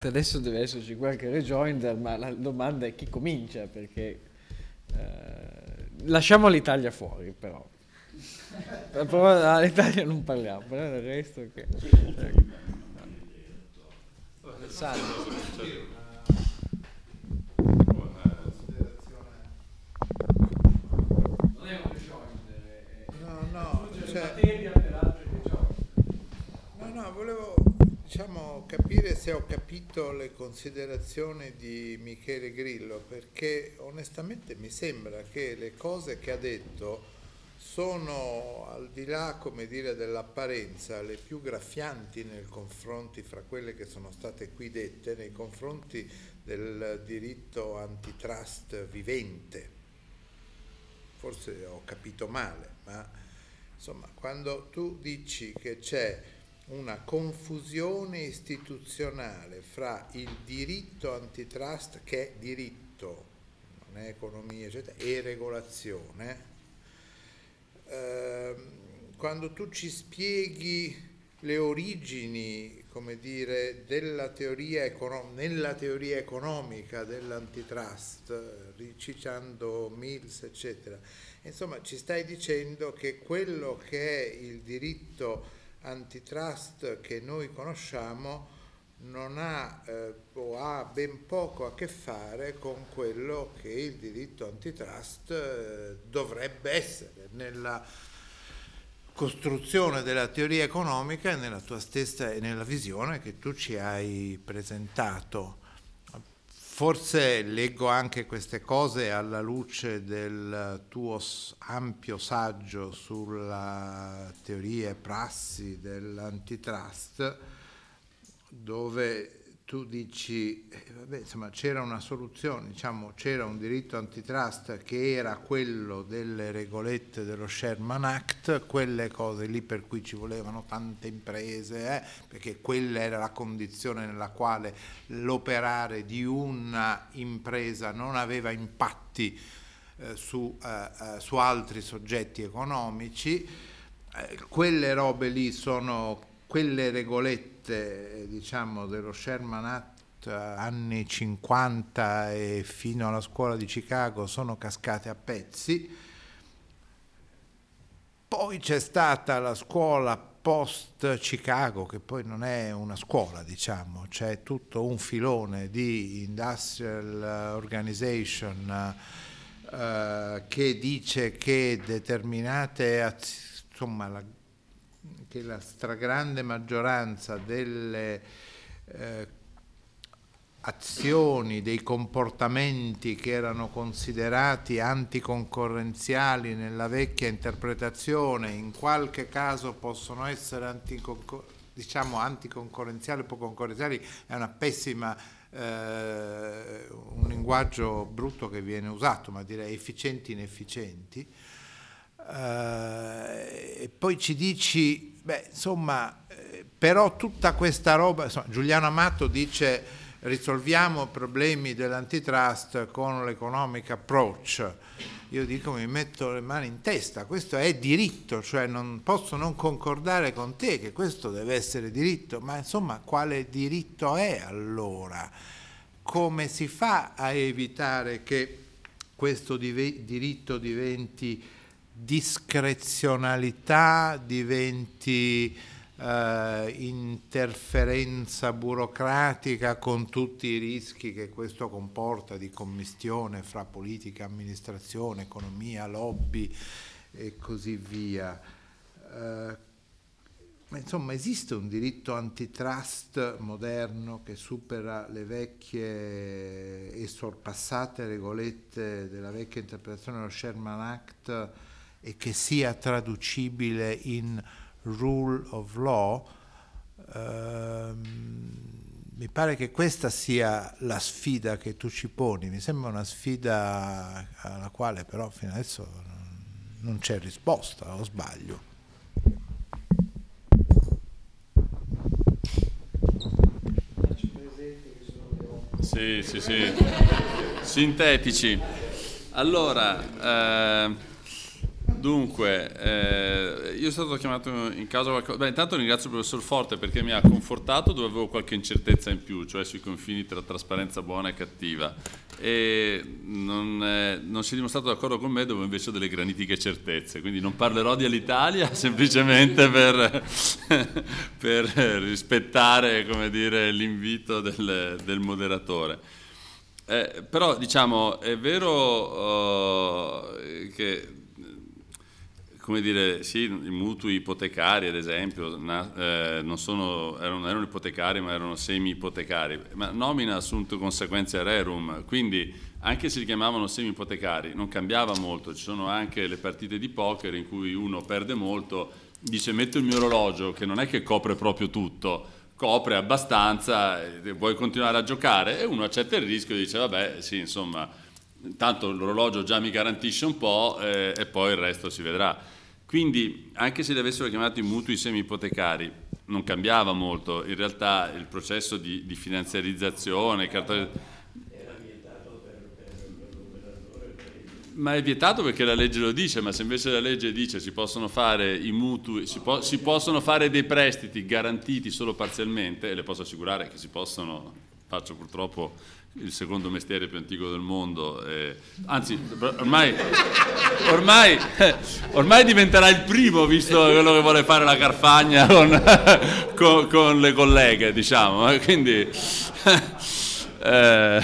Adesso deve esserci qualche rejoinder, ma la domanda è chi comincia, perché eh, lasciamo l'Italia fuori però. però l'Italia non parliamo, però del resto che... Salve. No, no, cioè, no, no, volevo diciamo, capire se ho capito le considerazioni di Michele Grillo, perché onestamente mi sembra che le cose che ha detto sono al di là, come dire, dell'apparenza, le più graffianti nei confronti fra quelle che sono state qui dette, nei confronti del diritto antitrust vivente. Forse ho capito male, ma insomma, quando tu dici che c'è una confusione istituzionale fra il diritto antitrust, che è diritto, non è economia, eccetera, e regolazione, eh, quando tu ci spieghi le origini, come dire, della teoria econom- nella teoria economica dell'antitrust, ricicciando Mills, eccetera, insomma ci stai dicendo che quello che è il diritto antitrust che noi conosciamo non ha eh, o ha ben poco a che fare con quello che il diritto antitrust eh, dovrebbe essere nella costruzione della teoria economica e nella tua stessa e nella visione che tu ci hai presentato. Forse leggo anche queste cose alla luce del tuo ampio saggio sulla teoria e prassi dell'antitrust, dove tu dici, eh, vabbè, insomma, c'era una soluzione, diciamo, c'era un diritto antitrust che era quello delle regolette dello Sherman Act, quelle cose lì per cui ci volevano tante imprese, eh, perché quella era la condizione nella quale l'operare di una impresa non aveva impatti eh, su, eh, eh su, altri soggetti economici. Eh, quelle robe lì sono quelle regolette diciamo, dello Sherman Act anni 50 e fino alla scuola di Chicago sono cascate a pezzi. Poi c'è stata la scuola post Chicago, che poi non è una scuola, diciamo, c'è tutto un filone di industrial organization uh, che dice che determinate azioni, insomma, la che la stragrande maggioranza delle eh, azioni, dei comportamenti che erano considerati anticoncorrenziali nella vecchia interpretazione, in qualche caso possono essere anticoncorrenziali, diciamo anticoncorrenziali o poco concorrenziali, è una pessima eh, un linguaggio brutto che viene usato, ma direi efficienti inefficienti. Uh, e poi ci dici Beh, insomma, eh, però tutta questa roba, insomma, Giuliano Amato dice risolviamo problemi dell'antitrust con l'economic approach. Io dico mi metto le mani in testa, questo è diritto, cioè non posso non concordare con te che questo deve essere diritto, ma insomma quale diritto è allora? Come si fa a evitare che questo diritto diventi discrezionalità diventi eh, interferenza burocratica con tutti i rischi che questo comporta di commistione fra politica, amministrazione, economia, lobby e così via. Eh, ma insomma esiste un diritto antitrust moderno che supera le vecchie e sorpassate regolette della vecchia interpretazione dello Sherman Act e che sia traducibile in rule of law, ehm, mi pare che questa sia la sfida che tu ci poni, mi sembra una sfida alla quale però fino adesso non c'è risposta, o sbaglio. Sì, sì, sì, sintetici. Allora, eh, Dunque, eh, io sono stato chiamato in causa qualcosa. Beh, intanto ringrazio il professor Forte perché mi ha confortato dove avevo qualche incertezza in più, cioè sui confini tra trasparenza buona e cattiva. E non, eh, non si è dimostrato d'accordo con me dove invece ho delle granitiche certezze. Quindi non parlerò di Alitalia semplicemente per, per rispettare dire, l'invito del, del moderatore. Eh, però diciamo è vero uh, che come dire, sì, i mutui ipotecari ad esempio na, eh, non sono, erano, erano, ipotecari ma erano semi-ipotecari, ma nomina assunto conseguenze rerum, quindi anche se li chiamavano semi-ipotecari non cambiava molto, ci sono anche le partite di poker in cui uno perde molto, dice metto il mio orologio che non è che copre proprio tutto, copre abbastanza, vuoi continuare a giocare? E uno accetta il rischio e dice vabbè sì insomma, tanto l'orologio già mi garantisce un po' eh, e poi il resto si vedrà. Quindi anche se li avessero chiamati mutui semi-ipotecari non cambiava molto, in realtà il processo di, di finanziarizzazione, cartone... Ma è vietato perché la legge lo dice, ma se invece la legge dice si possono fare i mutui, si, po- si possono fare dei prestiti garantiti solo parzialmente, e le posso assicurare che si possono, faccio purtroppo il secondo mestiere più antico del mondo, eh, anzi ormai, ormai, ormai, diventerà il primo visto quello che vuole fare la Carfagna con, con, con le colleghe, diciamo. Eh, quindi, eh,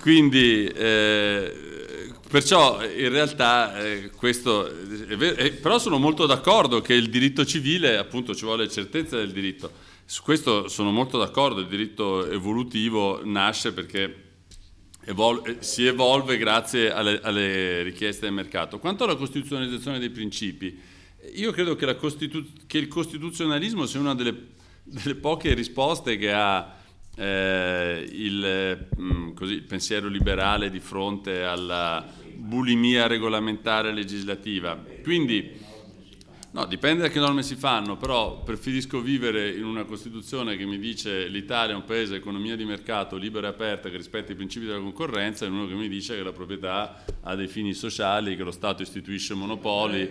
quindi eh, perciò in realtà eh, questo, vero, però sono molto d'accordo che il diritto civile, appunto ci vuole certezza del diritto su questo sono molto d'accordo, il diritto evolutivo nasce perché evol- si evolve grazie alle, alle, richieste del mercato. Quanto alla costituzionalizzazione dei principi, io credo che, costitu- che il costituzionalismo sia una delle, delle poche risposte che ha eh, il, mh, mm, così, il pensiero liberale di fronte alla bulimia regolamentare legislativa. Quindi No, dipende da che norme si fanno, però preferisco vivere in una Costituzione che mi dice l'Italia è un paese economia di mercato libera e aperta che rispetta i principi della concorrenza e uno che mi dice che la proprietà ha dei fini sociali, che lo Stato istituisce monopoli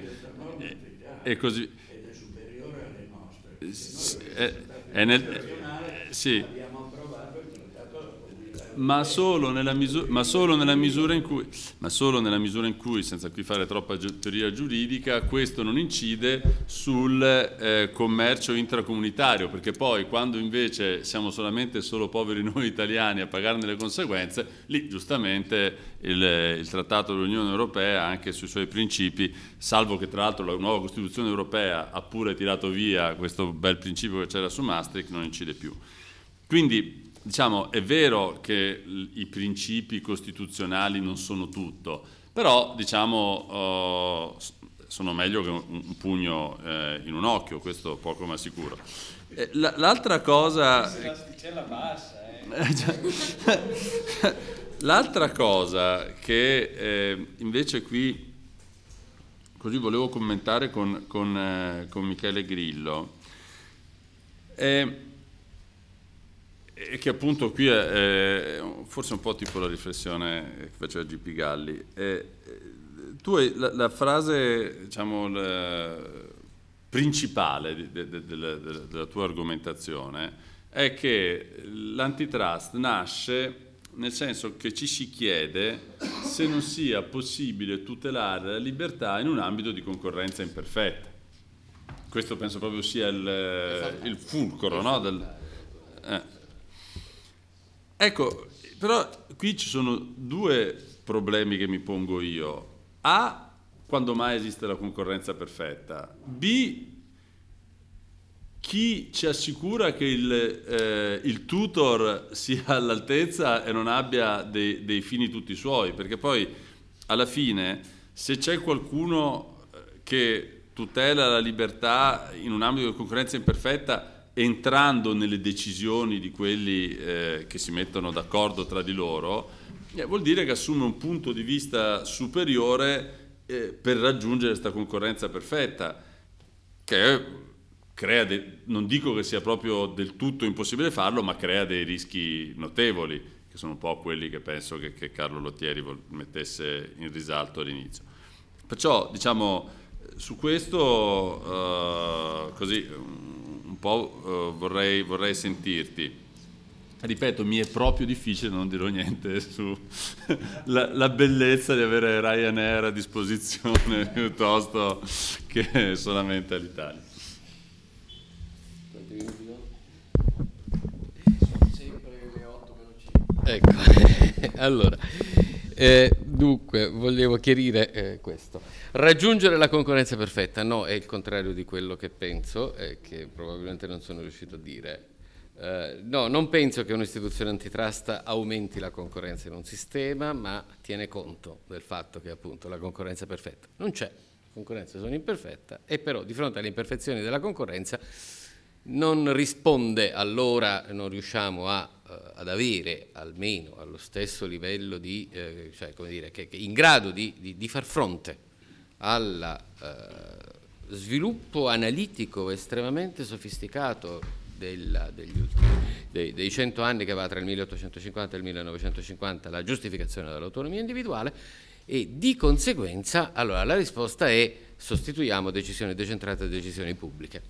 e, e così. Ed è superiore alle nostre. È, è nel, sì ma solo, misura, ma, solo cui, ma solo nella misura in cui, senza qui fare troppa teoria giuridica, questo non incide sul eh, commercio intracomunitario, perché poi quando invece siamo solamente solo poveri noi italiani a pagarne le conseguenze, lì giustamente il, il Trattato dell'Unione Europea, anche sui suoi principi, salvo che tra l'altro la nuova Costituzione Europea ha pure tirato via questo bel principio che c'era su Maastricht, non incide più. Quindi diciamo, è vero che i principi costituzionali non sono tutto, però diciamo, uh, sono meglio che un, un pugno eh, in un occhio, questo poco ma sicuro. Eh, l'altra cosa... Bassa, eh. l'altra cosa che eh, invece qui, così volevo commentare con, con, eh, con Michele Grillo, è e che appunto qui è, è, forse un po' tipo la riflessione che faceva GP Galli. E, tu hai la, la frase, diciamo, la, principale de, de, de, della tua argomentazione è che l'antitrust nasce nel senso che ci si chiede se non sia possibile tutelare la libertà in un ambito di concorrenza imperfetta. Questo penso proprio sia il, il fulcro no? del. Ecco, però qui ci sono due problemi che mi pongo io. A, quando mai esiste la concorrenza perfetta? B, chi ci assicura che il, eh, il tutor sia all'altezza e non abbia dei, dei, fini tutti suoi? Perché poi alla fine se c'è qualcuno eh, che tutela la libertà in un ambito di concorrenza imperfetta, entrando nelle decisioni di quelli eh, che si mettono d'accordo tra di loro, eh, vuol dire che assume un punto di vista superiore eh, per raggiungere questa concorrenza perfetta, che crea, de- non dico che sia proprio del tutto impossibile farlo, ma crea dei rischi notevoli, che sono un po' quelli che penso che, che Carlo Lottieri mettesse in risalto all'inizio. Perciò, diciamo, su questo, uh, così, un po' uh, vorrei, vorrei sentirti. Ripeto, mi è proprio difficile, non dirò niente sulla la bellezza di avere Ryanair a disposizione piuttosto che solamente all'Italia. Ecco, allora, eh, dunque, volevo chiarire eh, questo. Raggiungere la concorrenza perfetta, no, è il contrario di quello che penso e che probabilmente non sono riuscito a dire. Eh, no, non penso che un'istituzione antitrust aumenti la concorrenza in un sistema, ma tiene conto del fatto che appunto la concorrenza perfetta non c'è, la concorrenza sono imperfetta e però di fronte alle imperfezioni della concorrenza non risponde allora, non riusciamo a eh, ad avere almeno allo stesso livello di, eh, cioè come dire, che, che in grado di, di, di far fronte al eh, sviluppo analitico estremamente sofisticato della, ultimi, dei, dei 100 anni che va tra il 1850 e il 1950 la giustificazione dell'autonomia individuale e di conseguenza allora la risposta è sostituiamo decisioni decentrate a decisioni pubbliche.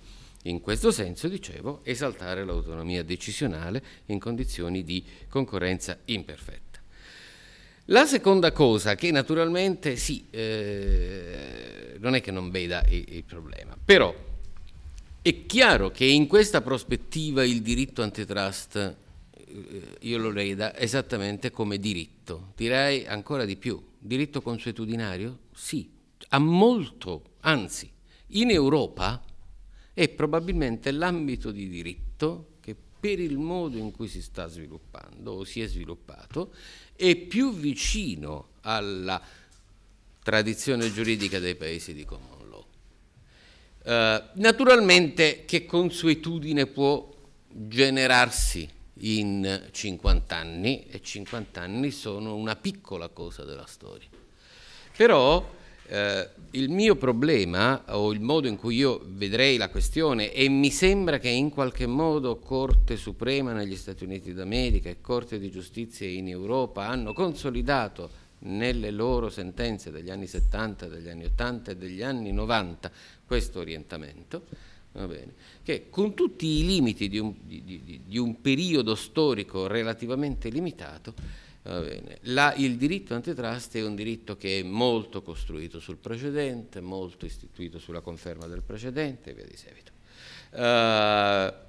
In questo senso, dicevo, esaltare l'autonomia decisionale in condizioni di concorrenza imperfetta. La seconda cosa, che naturalmente sì, eh, non è che non veda il, il problema, però è chiaro che in questa prospettiva il diritto antitrust eh, io lo veda esattamente come diritto, direi ancora di più. Diritto consuetudinario? Sì, ha molto, anzi, in Europa è probabilmente l'ambito di diritto per il modo in cui si sta sviluppando o si è sviluppato è più vicino alla tradizione giuridica dei paesi di common law. Uh, naturalmente che consuetudine può generarsi in 50 anni e 50 anni sono una piccola cosa della storia. Però eh, il mio problema o il modo in cui io vedrei la questione e mi sembra che in qualche modo Corte Suprema negli Stati Uniti d'America e Corte di Giustizia in Europa hanno consolidato nelle loro sentenze degli anni 70, degli anni 80 e degli anni 90 questo orientamento, che con tutti i limiti di un, di, di, di un periodo storico relativamente limitato, la, il diritto antitrust è un diritto che è molto costruito sul precedente, molto istituito sulla conferma del precedente e via di seguito. Uh,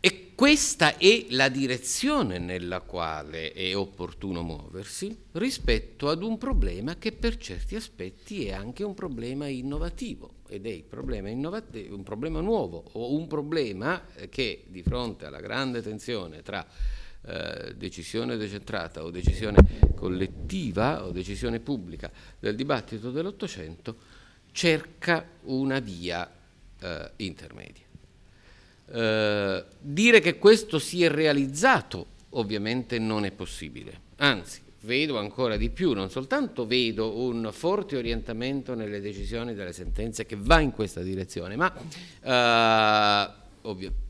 e questa è la direzione nella quale è opportuno muoversi rispetto ad un problema che per certi aspetti è anche un problema innovativo ed è problema un problema nuovo o un problema che di fronte alla grande tensione tra eh, decisione decentrata o decisione collettiva o decisione pubblica del dibattito dell'Ottocento cerca una via eh, intermedia. Eh, dire che questo si è realizzato ovviamente non è possibile, anzi vedo ancora di più, non soltanto vedo un forte orientamento nelle decisioni delle sentenze che va in questa direzione, ma eh, ovviamente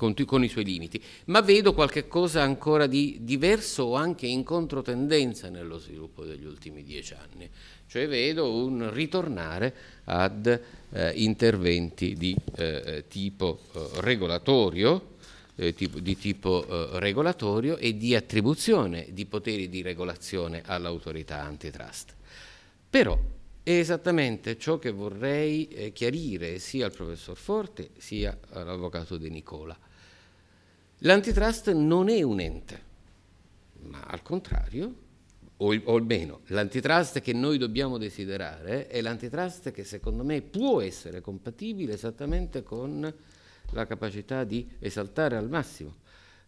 con, con, i suoi limiti, ma vedo qualche cosa ancora di diverso o anche in controtendenza nello sviluppo degli ultimi dieci anni, cioè vedo un ritornare ad eh, interventi di eh, tipo eh, regolatorio, eh, di tipo eh, regolatorio e di attribuzione di poteri di regolazione all'autorità antitrust. Però è esattamente ciò che vorrei eh, chiarire sia al professor Forte sia all'avvocato De Nicola. L'antitrust non è un ente, ma al contrario, o, o almeno l'antitrust che noi dobbiamo desiderare è l'antitrust che secondo me può essere compatibile esattamente con la capacità di esaltare al massimo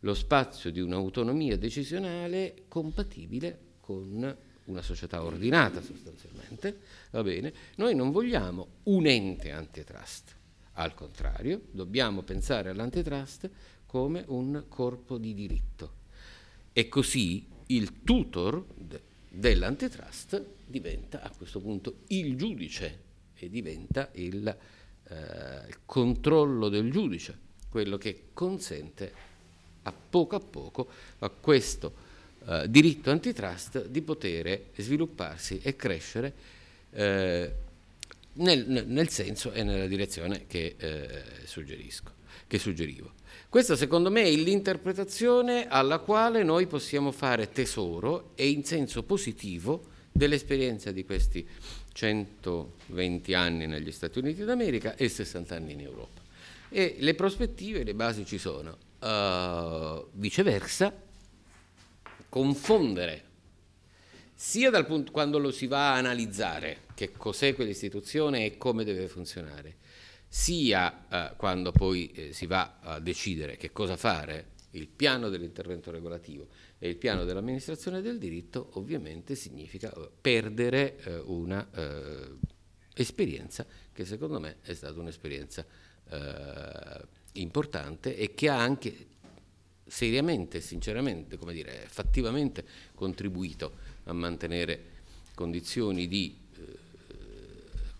lo spazio di un'autonomia decisionale compatibile con una società ordinata sostanzialmente, va bene? Noi non vogliamo un ente antitrust, al contrario, dobbiamo pensare all'antitrust come un corpo di diritto. E così il tutor de, dell'antitrust diventa a questo punto il giudice e diventa il, eh, il controllo del giudice, quello che consente a poco a poco a questo eh, diritto antitrust di poter svilupparsi e crescere eh, nel, nel, senso e nella direzione che, eh, che suggerivo. Questa secondo me è l'interpretazione alla quale noi possiamo fare tesoro e in senso positivo dell'esperienza di questi 120 anni negli Stati Uniti d'America e 60 anni in Europa. E le prospettive, le basi ci sono. Uh, viceversa, confondere sia dal punto quando lo si va a analizzare che cos'è quell'istituzione e come deve funzionare, sia eh, quando poi eh, si va a decidere che cosa fare, il piano dell'intervento regolativo e il piano dell'amministrazione del diritto, ovviamente significa eh, perdere eh, una eh, esperienza che secondo me è stata un'esperienza eh, importante e che ha anche seriamente, sinceramente, come dire, fattivamente contribuito a mantenere condizioni di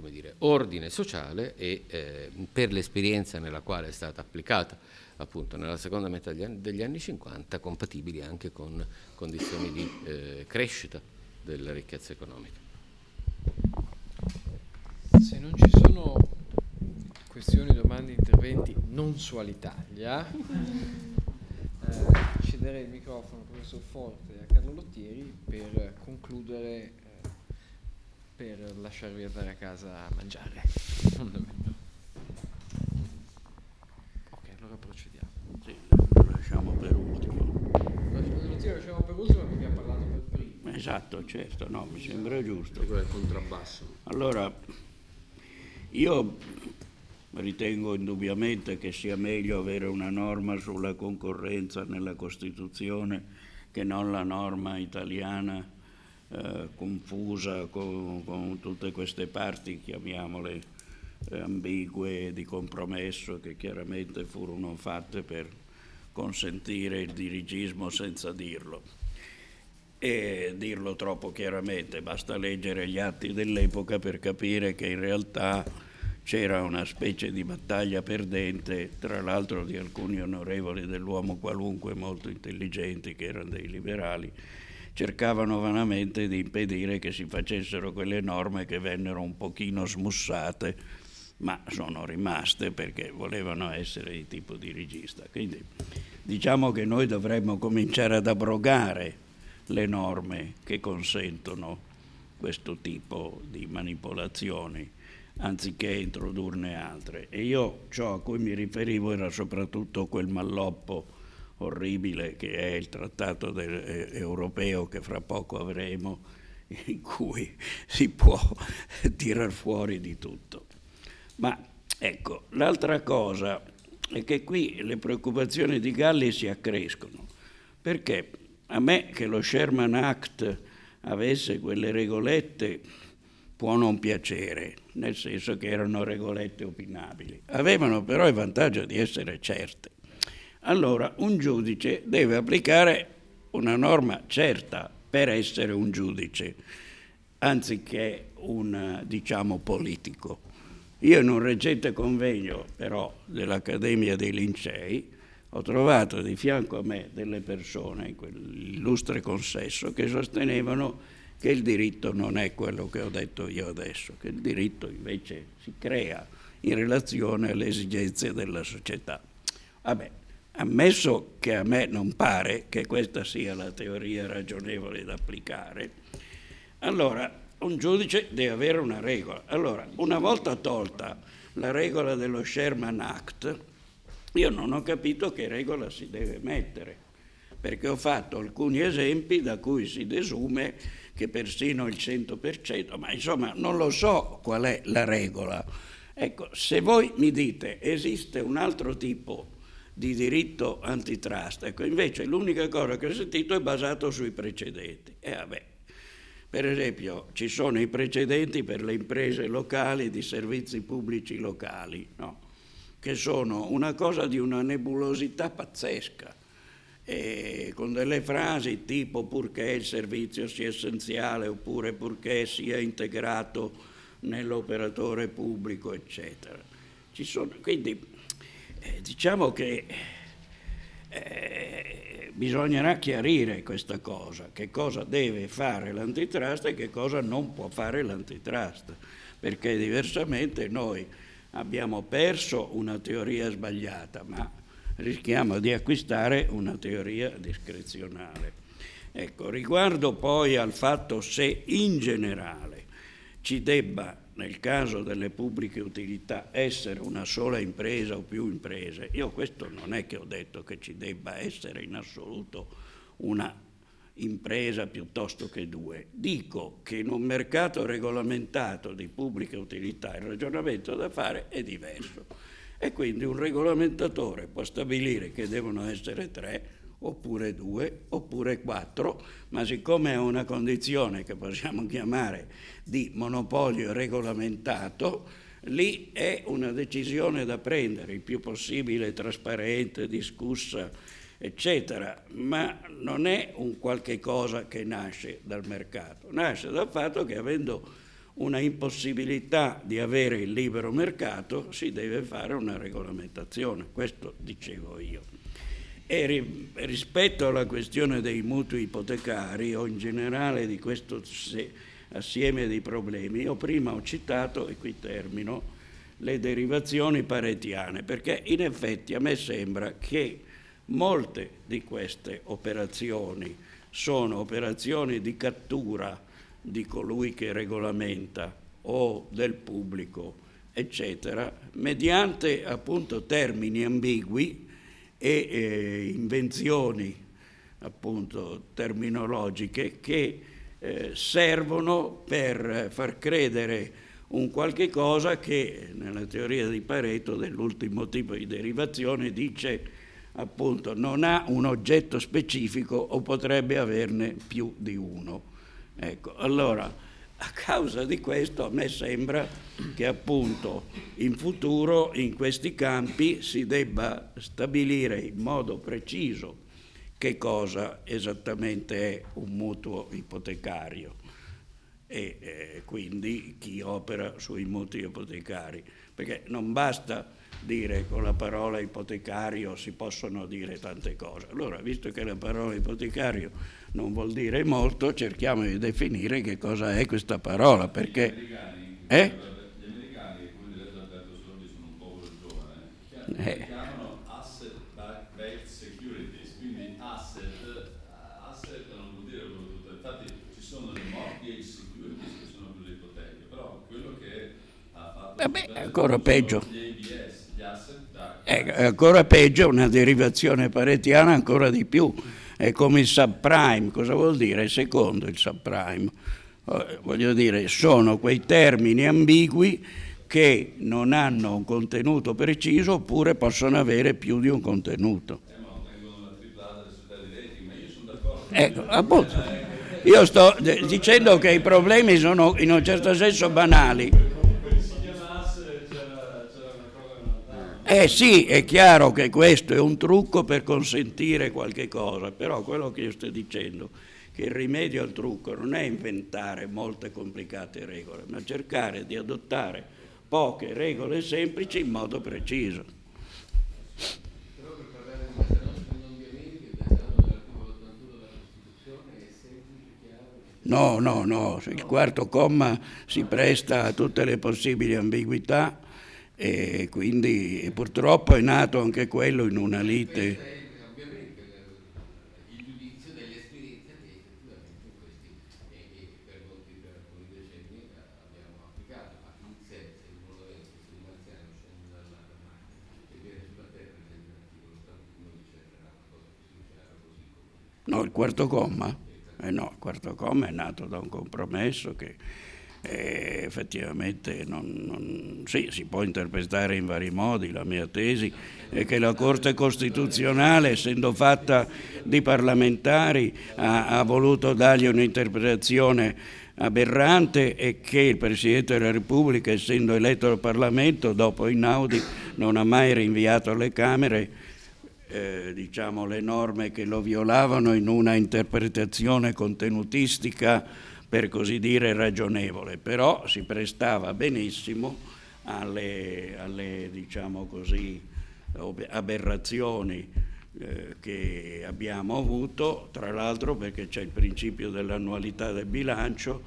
dire, ordine sociale e eh, per l'esperienza nella quale è stata applicata appunto nella seconda metà degli anni, degli anni 50 compatibili anche con condizioni di eh, crescita della ricchezza economica. Se non ci sono questioni, domande, interventi non su Alitalia, eh, cederei il microfono al professor Forte e a Carlo Lottieri per concludere, eh, per lasciarvi andare a casa a mangiare. ok, allora procediamo. Sì, lo lasciamo per ultimo. Lo lasciamo per ultimo perché abbiamo parlato per primo. Esatto, certo, no, mi sembra giusto. Quello è il contrabbasso. Allora, io Ritengo indubbiamente che sia meglio avere una norma sulla concorrenza nella Costituzione che non la norma italiana eh, confusa con, con, tutte queste parti, chiamiamole eh, ambigue, di compromesso, che chiaramente furono fatte per consentire il dirigismo senza dirlo. E dirlo troppo chiaramente, basta leggere gli atti dell'epoca per capire che in realtà c'era una specie di battaglia perdente, tra l'altro di alcuni onorevoli dell'uomo qualunque molto intelligenti, che erano dei liberali, cercavano vanamente di impedire che si facessero quelle norme che vennero un pochino smussate, ma sono rimaste perché volevano essere di tipo dirigista. Quindi diciamo che noi dovremmo cominciare ad abrogare le norme che consentono questo tipo di manipolazioni anziché introdurne altre. E io ciò a cui mi riferivo era soprattutto quel malloppo orribile che è il trattato del, eh, europeo che fra poco avremo, in cui si può tirar fuori di tutto. Ma ecco, l'altra cosa è che qui le preoccupazioni di Galli si accrescono, perché a me che lo Sherman Act avesse quelle regolette può non piacere, nel senso che erano regolette opinabili. Avevano però il vantaggio di essere certe. Allora un giudice deve applicare una norma certa per essere un giudice, anziché un, diciamo, politico. Io in un recente convegno, però, dell'Accademia dei Lincei, ho trovato di fianco a me delle persone, quell'illustre consesso, che sostenevano che il diritto non è quello che ho detto io adesso, che il diritto invece si crea in relazione alle esigenze della società. Vabbè, ammesso che a me non pare che questa sia la teoria ragionevole da applicare, allora un giudice deve avere una regola. Allora, una volta tolta la regola dello Sherman Act, io non ho capito che regola si deve mettere, perché ho fatto alcuni esempi da cui si desume che persino il 100%, ma insomma non lo so qual è la regola. Ecco, se voi mi dite esiste un altro tipo di diritto antitrust, ecco, invece l'unica cosa che ho sentito è basato sui precedenti. E vabbè, per esempio ci sono i precedenti per le imprese locali di servizi pubblici locali, no? che sono una cosa di una nebulosità pazzesca eh, con delle frasi tipo purché il servizio sia essenziale oppure purché sia integrato nell'operatore pubblico, eccetera. Sono, quindi eh, diciamo che eh, bisognerà chiarire questa cosa, che cosa deve fare l'antitrust e che cosa non può fare l'antitrust, perché diversamente noi abbiamo perso una teoria sbagliata, ma rischiamo di acquistare una teoria discrezionale. Ecco, riguardo poi al fatto se in generale ci debba, nel caso delle pubbliche utilità, essere una sola impresa o più imprese, io questo non è che ho detto che ci debba essere in assoluto una impresa piuttosto che due. Dico che in un mercato regolamentato di pubblica utilità il ragionamento da fare è diverso e quindi un regolamentatore può stabilire che devono essere tre oppure due oppure quattro, ma siccome è una condizione che possiamo chiamare di monopolio regolamentato, lì è una decisione da prendere il più possibile trasparente, discussa eccetera, ma non è un qualche cosa che nasce dal mercato, nasce dal fatto che avendo una impossibilità di avere il libero mercato si deve fare una regolamentazione, questo dicevo io. E ri, rispetto alla questione dei mutui ipotecari o in generale di questo assieme di problemi, io prima ho citato, e qui termino, le derivazioni paretiane, perché in effetti a me sembra che Molte di queste operazioni sono operazioni di cattura di colui che regolamenta o del pubblico, eccetera, mediante appunto termini ambigui e eh, invenzioni appunto terminologiche che eh, servono per far credere un qualche cosa che nella teoria di Pareto dell'ultimo tipo di derivazione dice appunto non ha un oggetto specifico o potrebbe averne più di uno. Ecco, allora, a causa di questo a me sembra che appunto in futuro in questi campi si debba stabilire in modo preciso che cosa esattamente è un mutuo ipotecario e eh, quindi chi opera sui mutui ipotecari, perché non basta dire con la parola ipotecario si possono dire tante cose. Allora, visto che la parola ipotecario non vuol dire molto, cerchiamo di definire che cosa è questa parola, perché... Eh? Gli americani, come diretto Alberto Sordi, sono un popolo giovane, eh. chiamano asset backed securities, quindi asset, asset non vuol dire tutto, infatti ci sono le mortgage securities che sono più le ipoteche, però quello che ha fatto... Vabbè, ancora peggio. È ancora peggio, una derivazione paretiana ancora di più. È come il subprime, cosa vuol dire? Secondo il subprime. Eh, voglio dire, sono quei termini ambigui che non hanno un contenuto preciso oppure possono avere più di un contenuto. Ecco, appunto. Io sto dicendo che i problemi sono in un certo senso banali. Eh sì, è chiaro che questo è un trucco per consentire qualche cosa, però quello che io sto dicendo è che il rimedio al trucco non è inventare molte complicate regole, ma cercare di adottare poche regole semplici in modo preciso. No, no, no, il quarto comma si presta a tutte le possibili ambiguità e quindi purtroppo è nato anche quello in una lite. No, il quarto comma? Eh no, il quarto comma è nato da un compromesso che eh, effettivamente non, non, sì, si può interpretare in vari modi, la mia tesi è che la Corte Costituzionale, essendo fatta di parlamentari, ha, ha voluto dargli un'interpretazione aberrante e che il Presidente della Repubblica, essendo eletto al Parlamento, dopo Inaudi non ha mai rinviato alle Camere eh, diciamo, le norme che lo violavano in una interpretazione contenutistica per così dire ragionevole, però si prestava benissimo alle, alle diciamo così, aberrazioni eh, che abbiamo avuto, tra l'altro perché c'è il principio dell'annualità del bilancio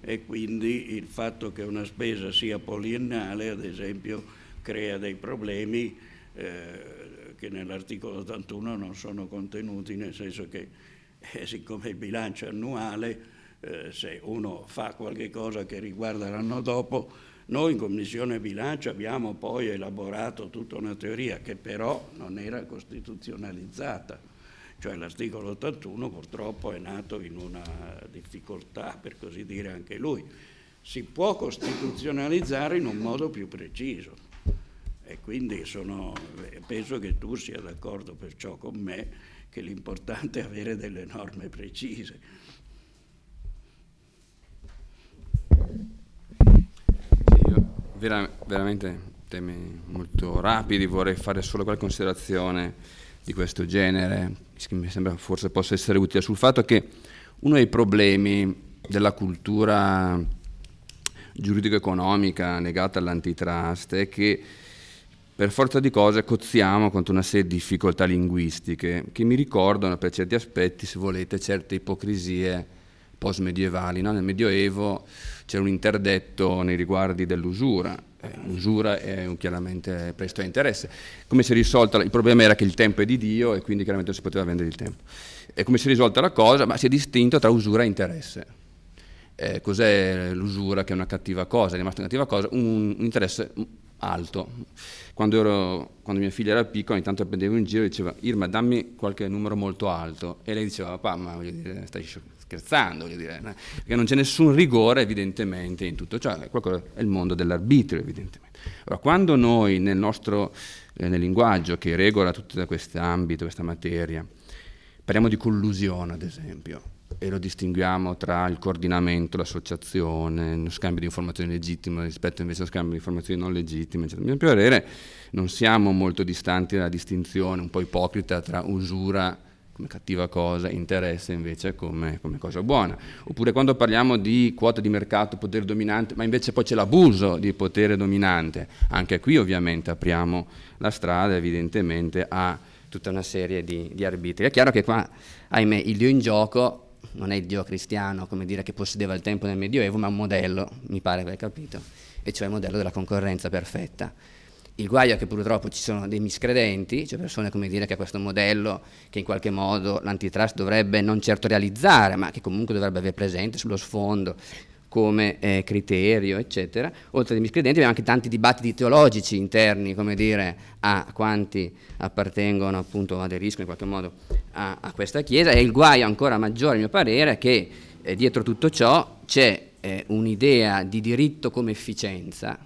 e quindi il fatto che una spesa sia poliennale, ad esempio, crea dei problemi eh, che nell'articolo 81 non sono contenuti, nel senso che eh, siccome il bilancio è annuale, eh, se uno fa qualche cosa che riguarda l'anno dopo, noi in Commissione Bilancio abbiamo poi elaborato tutta una teoria che però non era costituzionalizzata, cioè l'articolo 81 purtroppo è nato in una difficoltà, per così dire anche lui. Si può costituzionalizzare in un modo più preciso e quindi sono, penso che tu sia d'accordo perciò con me che l'importante è avere delle norme precise. Vera, veramente temi molto rapidi, vorrei fare solo qualche considerazione di questo genere, che mi sembra forse possa essere utile, sul fatto che uno dei problemi della cultura giuridico-economica legata all'antitrust è che per forza di cose cozziamo contro una serie di difficoltà linguistiche che mi ricordano per certi aspetti, se volete, certe ipocrisie post-medievali. No? Nel Medioevo c'era un interdetto nei riguardi dell'usura. Eh, l'usura è chiaramente presto a interesse. Come si è risolta? Il problema era che il tempo è di Dio e quindi chiaramente si poteva vendere il tempo. E come si è risolta la cosa? Ma si è distinto tra usura e interesse. Eh, cos'è l'usura che è una cattiva cosa? È rimasta una cattiva cosa? Un, un interesse alto. Quando, ero, quando, mia figlia era piccola, ogni tanto prendevo in giro e diceva Irma dammi qualche numero molto alto e lei diceva papà ma voglio dire stai scherzando, voglio dire, eh? perché non c'è nessun rigore evidentemente in tutto ciò, quello è il mondo dell'arbitrio evidentemente. Allora, quando noi nel nostro eh, nel linguaggio che regola tutto questo ambito, questa materia, parliamo di collusione ad esempio, e lo distinguiamo tra il coordinamento, l'associazione, lo scambio di informazioni legittime rispetto invece allo scambio di informazioni non legittime. Eccetera. A mio parere non siamo molto distanti dalla distinzione un po' ipocrita tra usura come cattiva cosa, interesse invece come, come, cosa buona. Oppure quando parliamo di quota di mercato, potere dominante, ma invece poi c'è l'abuso di potere dominante, anche qui ovviamente apriamo la strada evidentemente a tutta una serie di, di arbitri. È chiaro che qua, ahimè, il Dio in gioco non è il Dio cristiano, come dire, che possedeva il tempo nel Medioevo, ma un modello, mi pare aver capito, e cioè il modello della concorrenza perfetta il guaio è che purtroppo ci sono dei miscredenti, cioè persone come dire che questo modello che in qualche modo l'antitrust dovrebbe non certo realizzare, ma che comunque dovrebbe avere presente sullo sfondo come eh, criterio, eccetera. Oltre ai miscredenti abbiamo anche tanti dibattiti teologici interni, come dire, a quanti appartengono appunto, aderiscono in qualche modo a, a questa Chiesa e il guaio ancora maggiore, a mio parere, è che eh, dietro tutto ciò c'è eh, un'idea di diritto come efficienza,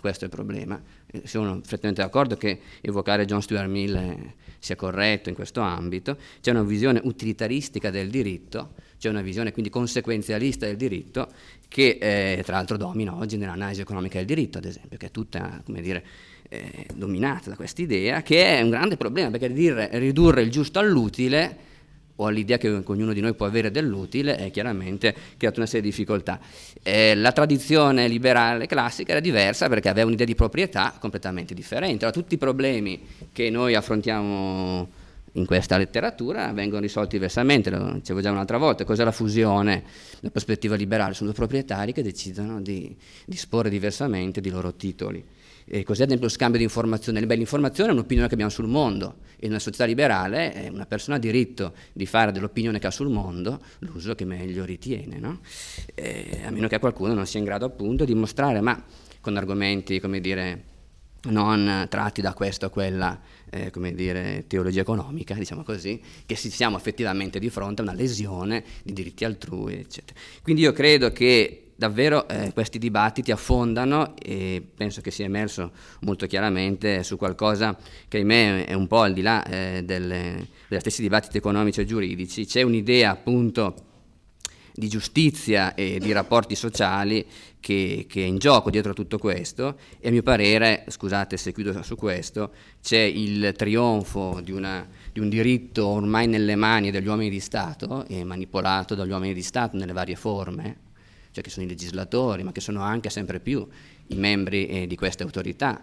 questo è il problema, sono perfettamente d'accordo che evocare John Stuart Mill sia corretto in questo ambito, c'è una visione utilitaristica del diritto, c'è una visione quindi conseguenzialista del diritto che eh, tra l'altro domina oggi nell'analisi economica del diritto, ad esempio, che è tutta, come dire, eh, dominata da questa idea, che è un grande problema, perché ridurre, ridurre il giusto all'utile o all'idea che ognuno di noi può avere dell'utile, è chiaramente creato una serie di difficoltà. Eh, la tradizione liberale classica era diversa perché aveva un'idea di proprietà completamente differente. Allora, tutti i problemi che noi affrontiamo in questa letteratura vengono risolti diversamente, lo dicevo già un'altra volta, cos'è la fusione la prospettiva liberale? Sono due proprietari che decidono di disporre diversamente di loro titoli. E così ad esempio lo scambio di informazioni. Beh, l'informazione è un'opinione che abbiamo sul mondo e in una società liberale una persona ha diritto di fare dell'opinione che ha sul mondo l'uso che meglio ritiene, no? a meno che qualcuno non sia in grado appunto di mostrare, ma con argomenti, come dire, non tratti da questa o quella eh, come dire, teologia economica, diciamo così, che siamo effettivamente di fronte a una lesione di diritti altrui, eccetera. Quindi io credo che davvero eh, questi dibattiti affondano e penso che sia emerso molto chiaramente su qualcosa che ahimè è un po' al di là eh, delle, degli stessi dibattiti economici e giuridici, c'è un'idea appunto di giustizia e di rapporti sociali che, che, è in gioco dietro a tutto questo. E a mio parere, scusate se chiudo su questo, c'è il trionfo di, una, di un diritto ormai nelle mani degli uomini di Stato e manipolato dagli uomini di Stato nelle varie forme, cioè che sono i legislatori, ma che sono anche sempre più i membri eh, di queste autorità,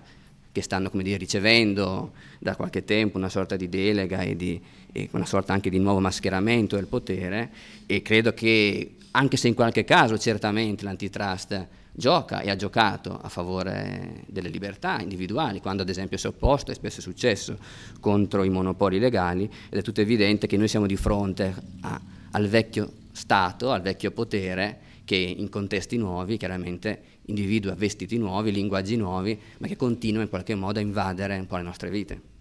che stanno dire, ricevendo da qualche tempo una sorta di delega e, di, e una sorta anche di nuovo mascheramento del potere e credo che anche se in qualche caso certamente l'antitrust gioca e ha giocato a favore delle libertà individuali, quando ad esempio si è opposto, e spesso è successo, contro i monopoli legali, ed è tutto evidente che noi siamo di fronte a, al vecchio Stato, al vecchio potere, che in contesti nuovi chiaramente individua vestiti nuovi, linguaggi nuovi, ma che continua in qualche modo a invadere un po' le nostre vite.